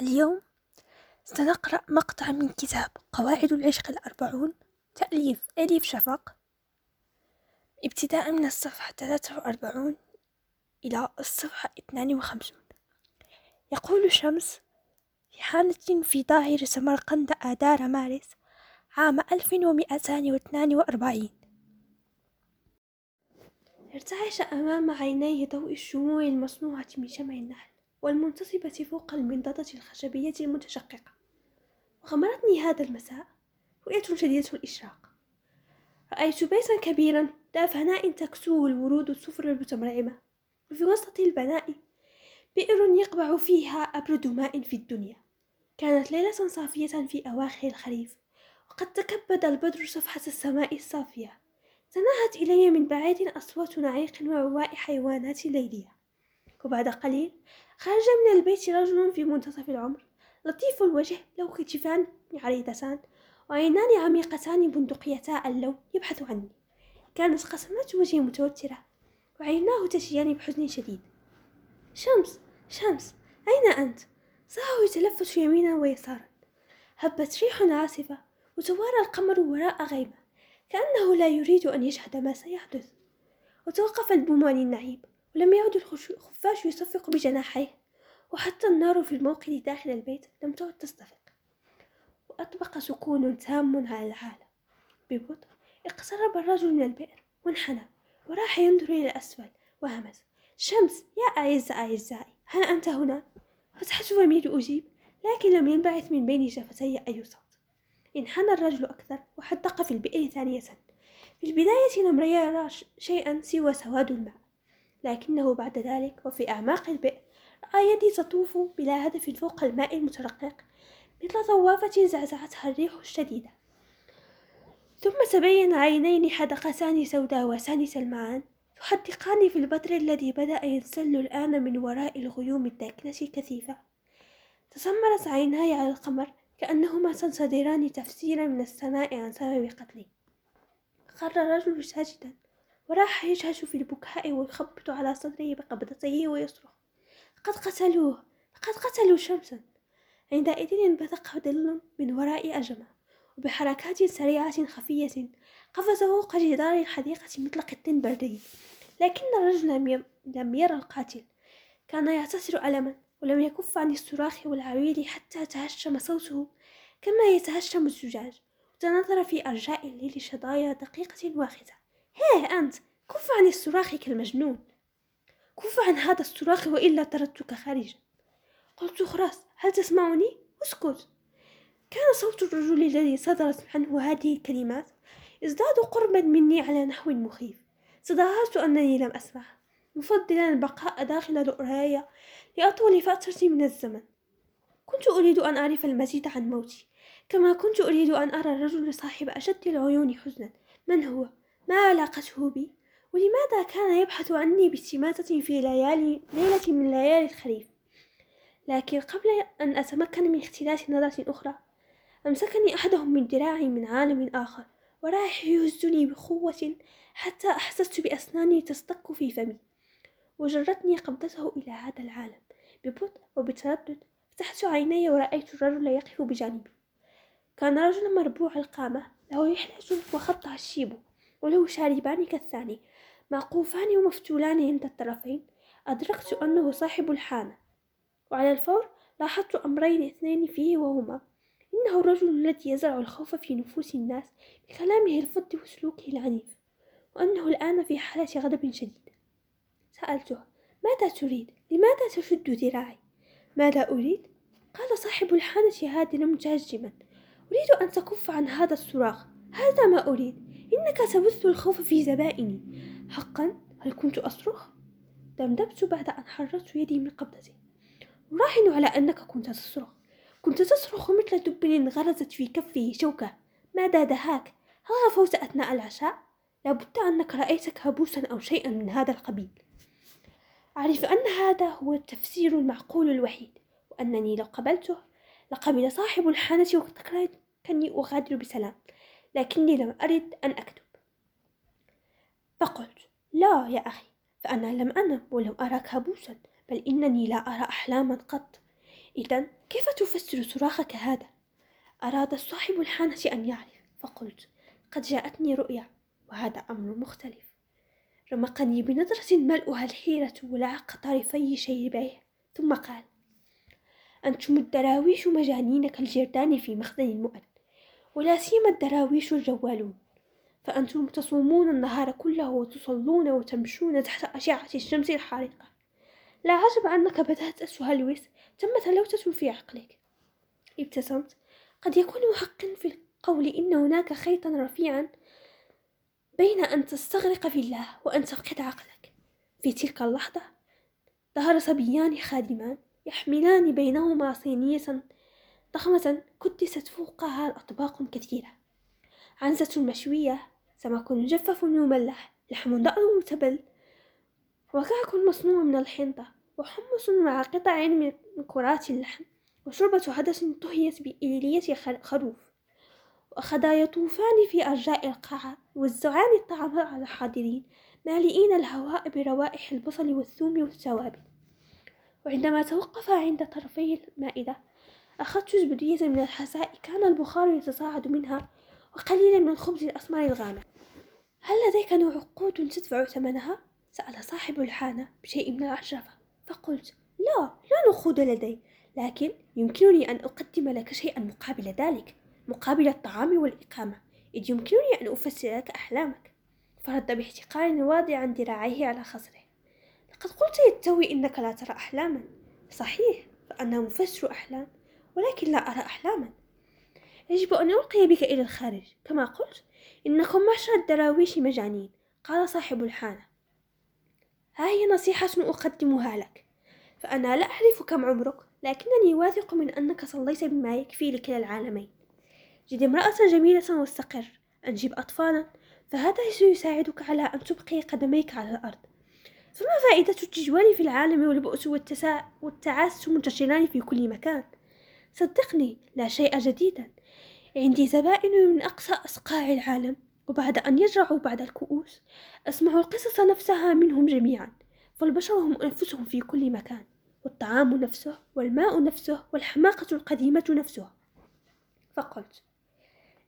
اليوم سنقرأ مقطع من كتاب قواعد العشق الأربعون تأليف أليف شفق. ابتداء من الصفحة ثلاثة وأربعون إلى الصفحة اثنان وخمسون. يقول شمس في حانة في ظاهر سمرقند آذار مارس عام ألف ومئتان واثنان وأربعين. ارتعش أمام عينيه ضوء الشموع المصنوعة من شمع النحل. والمنتصبة فوق المنضدة الخشبية المتشققة. وغمرتني هذا المساء رؤية شديدة الإشراق. رأيت بيتا كبيرا ذا فناء تكسوه الورود الصفر المتمرعمة. وفي وسط البناء بئر يقبع فيها أبرد ماء في الدنيا. كانت ليلة صافية في أواخر الخريف وقد تكبد البدر صفحة السماء الصافية. تناهت إلي من بعيد أصوات نعيق وعواء حيوانات ليلية. وبعد قليل خرج من البيت رجل في منتصف العمر لطيف الوجه له كتفان عريضتان وعينان عميقتان بندقيتا اللون يبحث عني. كانت قسمات وجهه متوترة وعيناه تشيان بحزن شديد. شمس شمس أين أنت؟ صاحه يتلفت يمينا ويسارا. هبت ريح عاصفة وتوارى القمر وراء غيمة كأنه لا يريد أن يشهد ما سيحدث. وتوقف البومان النعيم ولم يعد الخفاش يصفق بجناحيه وحتى النار في الموقد داخل البيت لم تعد تصطفق. وأطبق سكون تام على العالم. ببطء اقترب الرجل من البئر وانحنى وراح ينظر إلى الأسفل وهمس شمس يا أعز أعزائي هل أنت هنا؟ فتحت فمي لأجيب لكن لم ينبعث من بين شفتي أي صوت. انحنى الرجل أكثر وحدق في البئر ثانية. في البداية لم يرى شيئا سوى سواد الماء. لكنه بعد ذلك وفي أعماق البئر رأى يدي تطوف بلا هدف فوق الماء المترقق مثل طوافة زعزعتها الريح الشديدة. ثم تبين عينين حدقتان سوداوتان تلمعان تحدقان في البدر الذي بدأ ينسل الآن من وراء الغيوم الداكنة الكثيفة تسمرت عيناي على القمر كأنهما تنتظران تفسيرا من السماء عن سبب قتلي خر الرجل ساجدا وراح يجهش في البكاء ويخبط على صدره بقبضته ويصرخ. لقد قتلوه! لقد قتلوا شمسا! عندئذ انبثق ظل من وراء أجمة وبحركات سريعة خفية قفز فوق جدار الحديقة مثل قط بري. لكن الرجل لم, يرى القاتل. كان يعتصر ألما ولم يكف عن الصراخ والعويل حتى تهشم صوته كما يتهشم الزجاج. وتناثر في أرجاء الليل شظايا دقيقة واخدة هيه أنت كف عن الصراخ كالمجنون. كف عن هذا الصراخ وإلا طردتك خارجا. قلت خلاص هل تسمعني؟ اسكت. كان صوت الرجل الذي صدرت عنه هذه الكلمات ازداد قربا مني على نحو مخيف. تظاهرت أنني لم أسمع. مفضلا البقاء داخل رؤياي لأطول فترة من الزمن. كنت أريد أن أعرف المزيد عن موتي. كما كنت أريد أن أرى الرجل صاحب أشد العيون حزنا. من هو؟ ما علاقته بي؟ ولماذا كان يبحث عني باستماتة في ليالي ليلة من ليالي الخريف؟ لكن قبل أن أتمكن من اختلاس نظرة أخرى أمسكني أحدهم من ذراعي من عالم آخر وراح يهزني بقوة حتى أحسست بأسناني تصطك في فمي. وجرتني قبضته إلى هذا العالم. ببطء وبتردد فتحت عيني ورأيت الرجل يقف بجانبي. كان رجلا مربوع القامة له يحلج وخط الشيب وله شاربان كالثاني. معقوفان ومفتولان عند الطرفين. أدركت أنه صاحب الحانة. وعلى الفور لاحظت أمرين اثنين فيه وهما. إنه الرجل الذي يزرع الخوف في نفوس الناس بكلامه الفض وسلوكه العنيف. وأنه الآن في حالة غضب شديد. سألته ماذا تريد؟ لماذا تشد ذراعي؟ ماذا أريد؟ قال صاحب الحانة هادنا متهجما أريد أن تكف عن هذا الصراخ. هذا ما أريد. إنك تبث الخوف في زبائني حقا هل كنت أصرخ؟ دمدمت بعد أن حررت يدي من قبضته أراهن على أنك كنت تصرخ كنت تصرخ مثل دب غرزت في كفه شوكة ماذا دهاك؟ هل غفوت أثناء العشاء؟ لابد أنك رأيت كابوسا أو شيئا من هذا القبيل أعرف أن هذا هو التفسير المعقول الوحيد وأنني لو قبلته لقبل صاحب الحانة وتركني أغادر بسلام لكني لم أرد أن أكتب. فقلت لا يا أخي فأنا لم أنم ولم أرى كابوسا بل إنني لا أرى أحلاما قط. إذا كيف تفسر صراخك هذا؟ أراد صاحب الحانة أن يعرف. فقلت قد جاءتني رؤيا وهذا أمر مختلف. رمقني بنظرة ملؤها الحيرة ولعق طرفي شيبيه. ثم قال أنتم الدراويش مجانين كالجردان في مخزن المؤن ولا سيما الدراويش الجوالون فأنتم تصومون النهار كله وتصلون وتمشون تحت أشعة الشمس الحارقة. لا عجب أنك بدأت تهلوس تم تلوثة في عقلك. ابتسمت. قد يكون حقا في القول إن هناك خيطا رفيعا بين أن تستغرق في الله وأن تفقد عقلك. في تلك اللحظة ظهر صبيان خادمان يحملان بينهما صينية ضخمة كدست فوقها أطباق كثيرة. عنزة مشوية سمك مجفف ومملح لحم ضأن متبل وكعك مصنوع من الحنطة وحمص مع قطع من كرات اللحم وشوربة عدس طهيت بإلية خروف. وأخذا يطوفان في أرجاء القاعة يوزعان الطعام على الحاضرين مالئين الهواء بروائح البصل والثوم والتوابل وعندما توقفا عند طرفي المائدة أخذت زبدية من الحساء كان البخار يتصاعد منها وقليلا من الخبز الأسمر الغامق. هل لديك عقود تدفع ثمنها؟ سأل صاحب الحانة بشيء من العجرفة فقلت لا لا نقود لدي لكن يمكنني أن أقدم لك شيئا مقابل ذلك مقابل الطعام والإقامة. إذ يمكنني أن أفسر لك أحلامك. فرد باحتقار واضعا ذراعيه على خصره. لقد قلت للتو إنك لا ترى أحلاما. صحيح فأنا مفسر أحلام. ولكن لا أرى أحلاما. يجب أن ألقي بك إلى الخارج. كما قلت إنكم معشر الدراويش مجانين. قال صاحب الحانة. ها هي نصيحة أقدمها لك. فأنا لا أعرف كم عمرك لكنني واثق من أنك صليت بما يكفي لكلا العالمين. جد امرأة جميلة واستقر أنجب أطفالا. فهذا سيساعدك على أن تبقي قدميك على الأرض. فما فائدة التجوال في العالم والبؤس والتسا... والتعاس منتشران في كل مكان؟ صدقني لا شيء جديدا. عندي زبائن من أقصى أصقاع العالم وبعد أن يجرعوا بعد الكؤوس أسمع القصص نفسها منهم جميعا فالبشر هم أنفسهم في كل مكان والطعام نفسه والماء نفسه والحماقة القديمة نفسها فقلت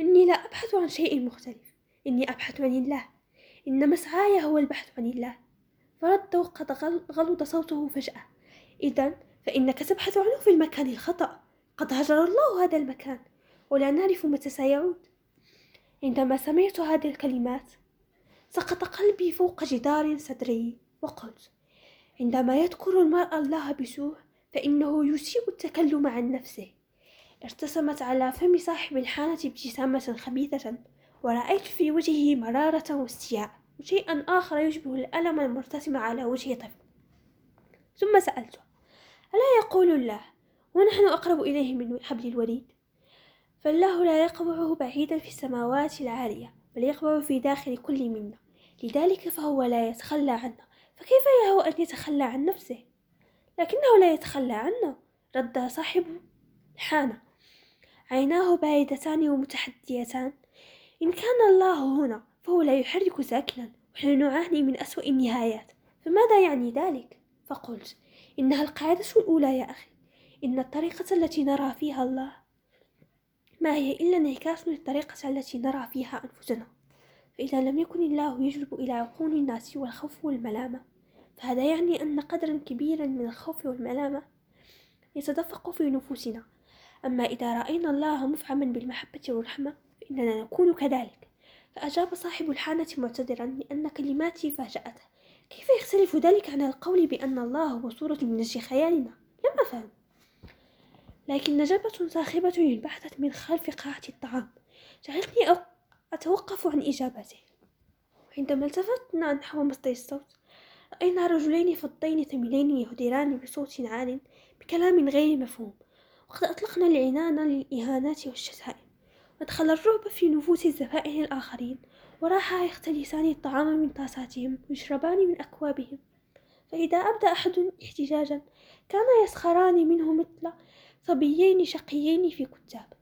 إني لا أبحث عن شيء مختلف. إني أبحث عن الله. إن مسعاي هو البحث عن الله. فرد وقد غلط صوته فجأة. إذا فإنك تبحث عنه في المكان الخطأ. قد هجر الله هذا المكان ولا نعرف متى سيعود. عندما سمعت هذه الكلمات سقط قلبي فوق جدار صدري وقلت عندما يذكر المرء الله بسوء فإنه يسيء التكلم عن نفسه. ارتسمت على فم صاحب الحانة ابتسامة خبيثة ورأيت في وجهه مرارة واستياء. وشيئا آخر يشبه الألم المرتسم على وجه طفل. ثم سألته ألا يقول الله ونحن أقرب إليه من حبل الوريد فالله لا يقبعه بعيدا في السماوات العالية بل يقبع في داخل كل منا. لذلك فهو لا يتخلى عنا. فكيف يهو أن يتخلى عن نفسه؟ لكنه لا يتخلى عنا رد صاحب الحانة. عيناه باردتان ومتحديتان. إن كان الله هنا فهو لا يحرك ساكنا. ونحن نعاني من أسوأ النهايات. فماذا يعني ذلك؟ فقلت إنها القاعدة الأولى يا أخي. إن الطريقة التي نرى فيها الله ما هي إلا انعكاس للطريقة التي نرى فيها أنفسنا. فإذا لم يكن الله يجلب إلى عقول الناس والخوف والملامة فهذا يعني أن قدرا كبيرا من الخوف والملامة يتدفق في نفوسنا. أما إذا رأينا الله مفعما بالمحبة والرحمة فإننا نكون كذلك. فأجاب صاحب الحانة معتذرا لأن كلماتي فاجأته. كيف يختلف ذلك عن القول بأن الله هو صورة من خيالنا؟ لم أفهم لكن نجبة صاخبة انبعثت من خلف قاعة الطعام. جعلتني أتوقف عن إجابته. عندما التفتنا نحو مصدر الصوت. رأينا رجلين فضين ثمينين يهدران بصوت عال بكلام غير مفهوم؟ وقد أطلقنا العنان للإهانات والشتائم. ودخل الرعب في نفوس الزبائن الآخرين وراحا يختلسان الطعام من طاساتهم ويشربان من أكوابهم. فإذا أبدأ أحد احتجاجا كان يسخران منه مثل صبيين شقيين في كتاب.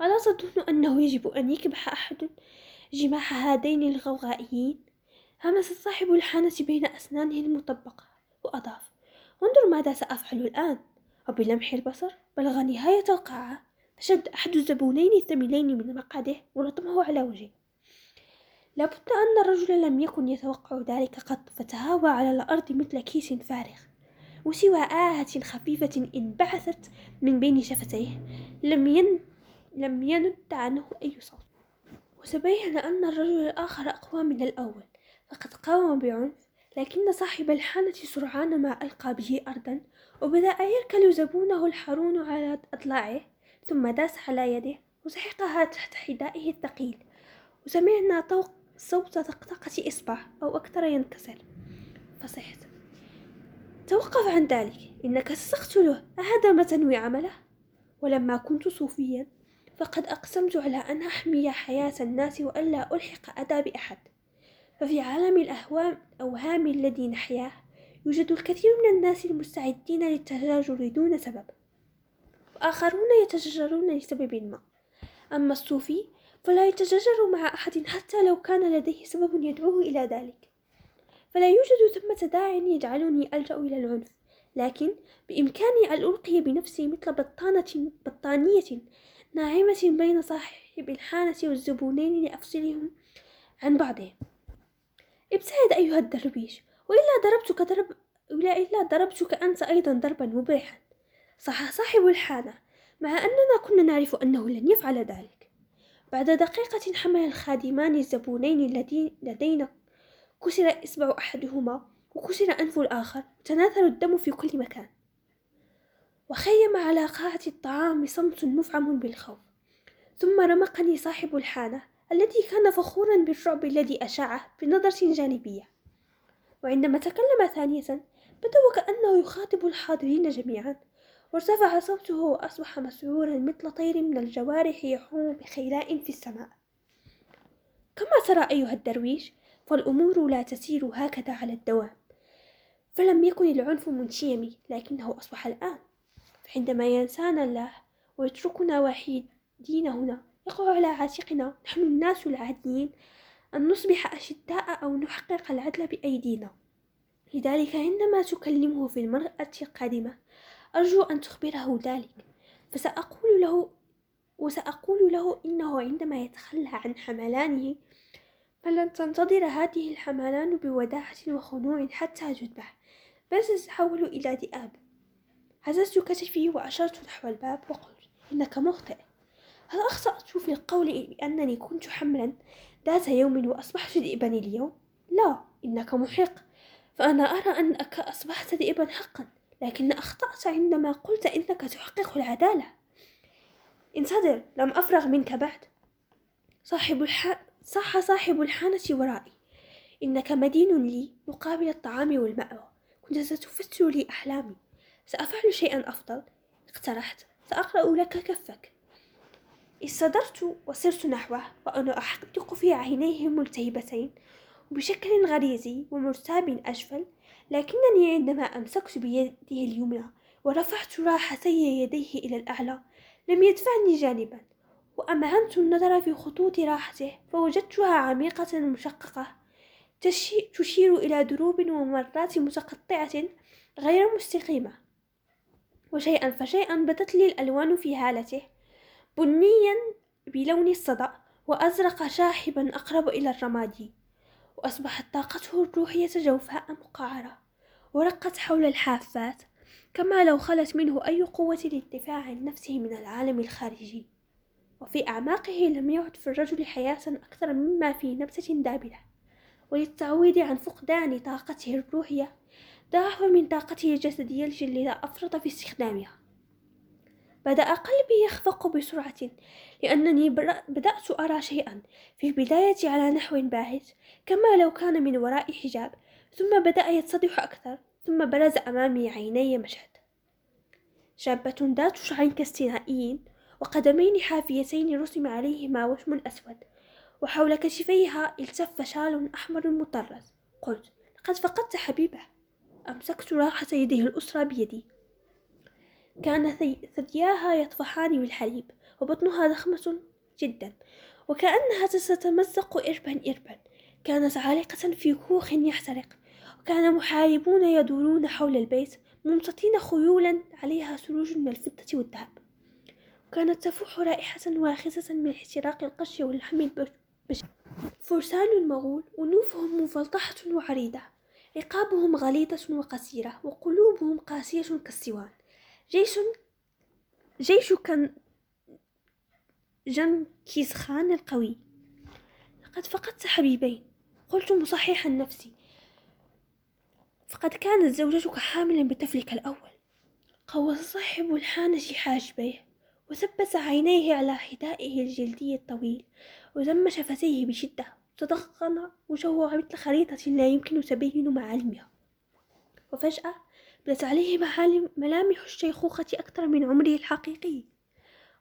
ألا تظن أنه يجب أن يكبح أحد جماح هذين الغوغائيين؟ همس صاحب الحانة بين أسنانه المطبقة؟ وأضاف انظر ماذا سأفعل الآن. وبلمح البصر بلغ نهاية القاعة. فشد أحد الزبونين الثمينين من مقعده ولطمه على وجهه. لابد أن الرجل لم يكن يتوقع ذلك قط فتهاوى على الأرض مثل كيس فارغ. وسوى آهة خفيفة انبعثت من بين شفتيه. لم, ين... لم يند عنه أي صوت. وتبين أن الرجل الآخر أقوى من الأول. فقد قاوم بعنف لكن صاحب الحانة سرعان ما ألقى به أرضا وبدأ يركل زبونه الحرون على أضلاعه ثم داس على يده وسحقها تحت حذائه الثقيل. وسمعنا طوق صوت طقطقة إصبع أو أكثر ينكسر. فصحت. توقف عن ذلك. إنك ستقتله. أهذا ما تنوي عمله؟ ولما كنت صوفيا فقد أقسمت على أن أحمي حياة الناس وألا ألحق أذى بأحد ففي عالم الأوهام الذي نحياه يوجد الكثير من الناس المستعدين للتجاجر دون سبب. وآخرون يتجاجرون لسبب ما. أما الصوفي فلا يتجاجر مع أحد حتى لو كان لديه سبب يدعوه إلى ذلك. فلا يوجد ثمة داع يجعلني ألجأ إلى العنف. لكن بإمكاني أن ألقي بنفسي مثل بطانة بطانية ناعمة بين صاحب الحانة والزبونين لأفصلهم عن بعضهم. ابتعد أيها الدرويش وإلا ضربتك ضرب إلا ضربتك أنت أيضا ضربا مبرحا. صح صاحب الحانة مع أننا كنا نعرف أنه لن يفعل ذلك. بعد دقيقة حمل الخادمان الزبونين الذين لدينا كسر إصبع أحدهما وكسر أنف الآخر وتناثر الدم في كل مكان. وخيم على قاعة الطعام صمت مفعم بالخوف. ثم رمقني صاحب الحانة الذي كان فخورا بالرعب الذي أشعه بنظرة جانبية. وعندما تكلم ثانية بدأ وكأنه يخاطب الحاضرين جميعا وارتفع صوته وأصبح مسعورا مثل طير من الجوارح يحوم بخيلاء في السماء. كما ترى أيها الدرويش فالأمور لا تسير هكذا على الدوام. فلم يكن العنف منشيا لكنه أصبح الآن. فعندما ينسانا الله ويتركنا وحيدين هنا يقع على عاتقنا نحن الناس العاديين أن نصبح أشداء أو نحقق العدل بأيدينا. لذلك عندما تكلمه في المرأة القادمة أرجو أن تخبره ذلك. فسأقول له وسأقول له إنه عندما يتخلى عن حملانه فلن تنتظر هذه الحملان بوداعة وخنوع حتى تذبح؟ بل ستتحول إلى ذئاب. هززت كتفي وأشرت نحو الباب وقلت إنك مخطئ. هل أخطأت في القول بأنني كنت حملا ذات يوم وأصبحت ذئبا اليوم؟ لا إنك محق فأنا أرى أنك أصبحت ذئبا حقا لكن أخطأت عندما قلت إنك تحقق العدالة. انتظر لم أفرغ منك بعد. صاحب الح... صح صاحب الحانة ورائي. إنك مدين لي مقابل الطعام والمأوى. كنت ستفسر لي أحلامي. سأفعل شيئا أفضل. اقترحت. سأقرأ لك كفك. استدرت وسرت نحوه وأنا أحدق في عينيه ملتهبتين وبشكل غريزي ومرتاب أجفل لكنني عندما أمسكت بيده اليمنى ورفعت راحتي يديه إلى الأعلى لم يدفعني جانبا. وأمعنت النظر في خطوط راحته فوجدتها عميقة مشققة. تشير إلى دروب وممرات متقطعة غير مستقيمة. وشيئا فشيئا بدت لي الألوان في هالته بنيا بلون الصدأ وأزرق شاحبا أقرب إلى الرمادي. وأصبحت طاقته الروحية جوفاء مقعرة ورقت حول الحافات كما لو خلت منه أي قوة للدفاع عن نفسه من العالم الخارجي. وفي أعماقه لم يعد في الرجل حياة أكثر مما في نبتة دابلة وللتعويض عن فقدان طاقته الروحية ضعف من طاقته الجسدية التي أفرط في استخدامها. بدأ قلبي يخفق بسرعة لأنني بدأت أرى شيئا في البداية على نحو باهت كما لو كان من وراء حجاب ثم بدأ يتضح أكثر ثم برز أمامي عيني مشهد. شابة ذات شعر كاستنائي وقدمين حافيتين رسم عليهما وشم أسود وحول كتفيها التف شال أحمر مطرز. قلت لقد فقدت حبيبه. أمسكت راحة يده الأسرى بيدي. كان ثدياها يطفحان بالحليب وبطنها ضخمة جدا وكأنها تتمزق إربا إربا. كانت عالقة في كوخ يحترق وكان محاربون يدورون حول البيت ممسطين خيولا عليها سروج من الفضة والذهب. وكانت تفوح رائحة واخزة من احتراق القش واللحم البشري فرسان المغول أنوفهم مفلطحة وعريضة. رقابهم غليظة وقصيرة وقلوبهم قاسية كالسوان. جيش جيش كان جنكيز خان القوي. لقد فقدت حبيبين. قلت مصححا نفسي. فقد كانت زوجتك حاملا بطفلك الأول. قوس صاحب الحانة حاجبيه. وثبت عينيه على حذائه الجلدي الطويل وزم شفتيه بشدة تضخم وجهه مثل خريطة لا يمكن تبين معالمها. وفجأة بدت عليه معالم ملامح الشيخوخة أكثر من عمره الحقيقي.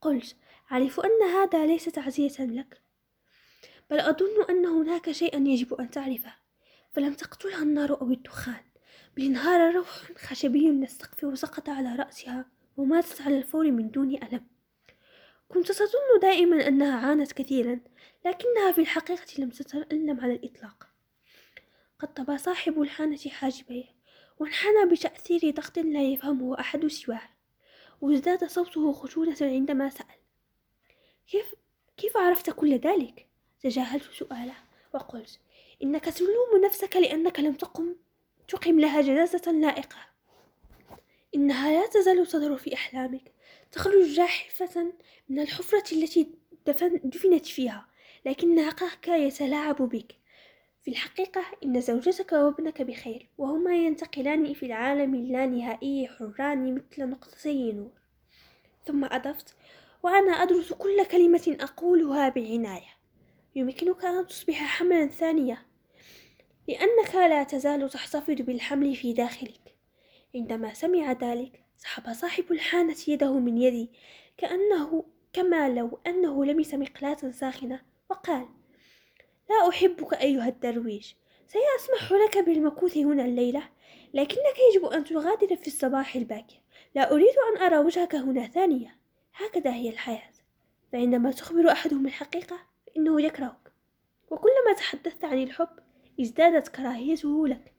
قلت أعرف أن هذا ليس تعزية لك بل أظن أن هناك شيئا يجب أن تعرفه. فلم تقتلها النار أو الدخان بل انهار روح خشبي من السقف وسقط على رأسها وماتت على الفور من دون ألم. كنت تظن دائما أنها عانت كثيرا لكنها في الحقيقة لم تتألم على الإطلاق. قطب صاحب الحانة حاجبيه وانحنى بتأثير ضغط لا يفهمه أحد سواه وازداد صوته خشونة عندما سأل. كيف, كيف عرفت كل ذلك؟ تجاهلت سؤاله وقلت إنك تلوم نفسك لأنك لم تقم تقم لها جنازة لائقة. إنها لا تزال تظهر في أحلامك. تخرج جاحفة من الحفرة التي دفن دفنت فيها لكن عقلك يتلاعب بك. في الحقيقة إن زوجتك وابنك بخير وهما ينتقلان في العالم اللانهائي حران مثل نقطتي نور ثم أضفت وأنا أدرس كل كلمة أقولها بعناية. يمكنك أن تصبح حملا ثانية. لأنك لا تزال تحتفظ بالحمل في داخلك. عندما سمع ذلك سحب صاحب الحانة يده من يدي كأنه كما لو أنه لمس مقلاة ساخنة وقال لا أحبك أيها الدرويش سيسمح لك بالمكوث هنا الليلة لكنك يجب أن تغادر في الصباح الباكر لا أريد أن أرى وجهك هنا ثانية. هكذا هي الحياة. فعندما تخبر أحدهم الحقيقة فإنه يكرهك. وكلما تحدثت عن الحب ازدادت كراهيته لك.